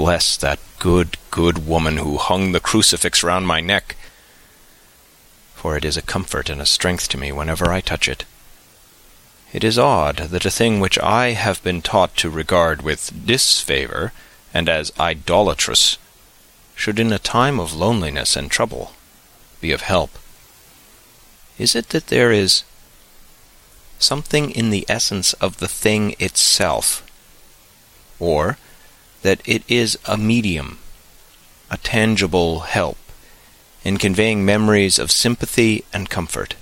bless that good, good woman who hung the crucifix round my neck, for it is a comfort and a strength to me whenever I touch it. It is odd that a thing which I have been taught to regard with disfavour and as idolatrous should in a time of loneliness and trouble be of help. Is it that there is something in the essence of the thing itself, or that it is a medium, a tangible help in conveying memories of sympathy and comfort?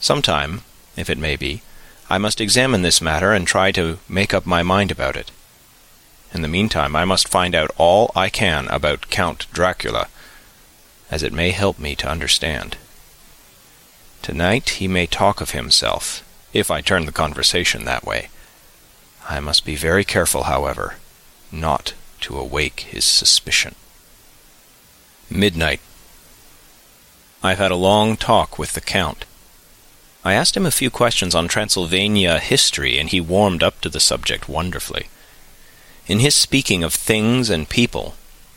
Sometime, if it may be, I must examine this matter and try to make up my mind about it. In the meantime, I must find out all I can about Count Dracula, as it may help me to understand. Tonight he may talk of himself, if I turn the conversation that way. I must be very careful, however, not to awake his suspicion. Midnight. I've had a long talk with the Count. I asked him a few questions on Transylvania history, and he warmed up to the subject wonderfully. In his speaking of things and people,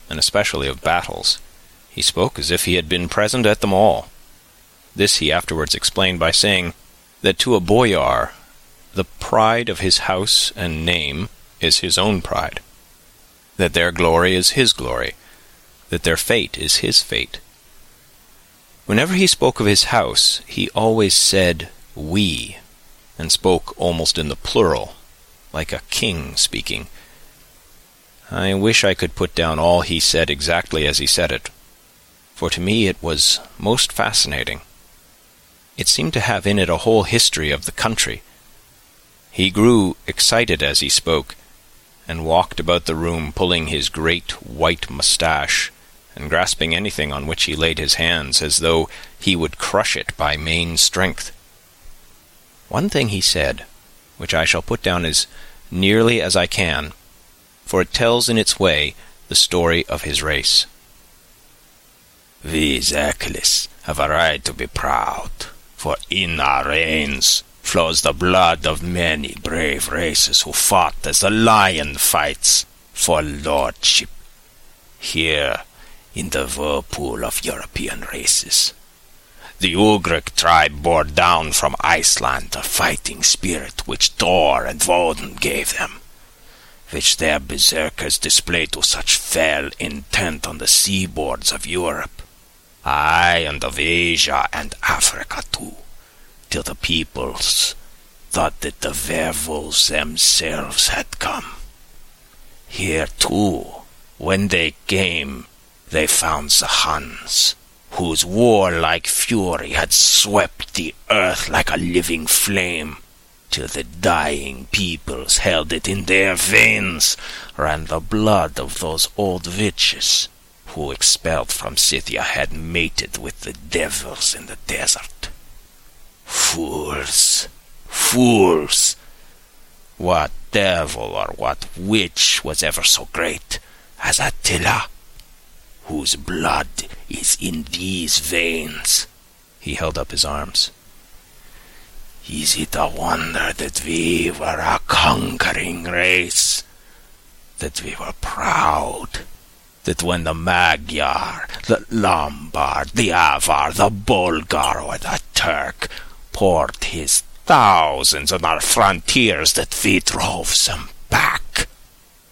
and especially of battles, he spoke as if he had been present at them all. This he afterwards explained by saying that to a boyar the pride of his house and name is his own pride, that their glory is his glory, that their fate is his fate. Whenever he spoke of his house, he always said we, and spoke almost in the plural, like a king speaking. I wish I could put down all he said exactly as he said it, for to me it was most fascinating. It seemed to have in it a whole history of the country. He grew excited as he spoke, and walked about the room pulling his great white moustache, and grasping anything on which he laid his hands, as though he would crush it by main strength. One thing he said, which I shall put down as nearly as I can, for it tells in its way the story of his race. We Szekelys have a right to be proud, for in our veins flows the blood of many brave races who fought as the lion fights for lordship. Here, in the whirlpool of European races, the Ugric tribe bore down from Iceland the fighting spirit which Thor and Woden gave them which their berserkers displayed to such fell intent on the seaboards of Europe, aye, and of Asia and Africa too, till the peoples thought that the werewolves themselves had come. Here too, when they came, they found the Huns, whose warlike fury had swept the earth like a living flame, till the dying peoples held it in their veins, ran the blood of those old witches who, expelled from Scythia, had mated with the devils in the desert. Fools! Fools! What devil or what witch was ever so great as Attila, whose blood is in these veins? He held up his arms. Is it a wonder that we were a conquering race? That we were proud? That when the Magyar, the Lombard, the Avar, the Bulgar, or the Turk poured his thousands on our frontiers, that we drove them back?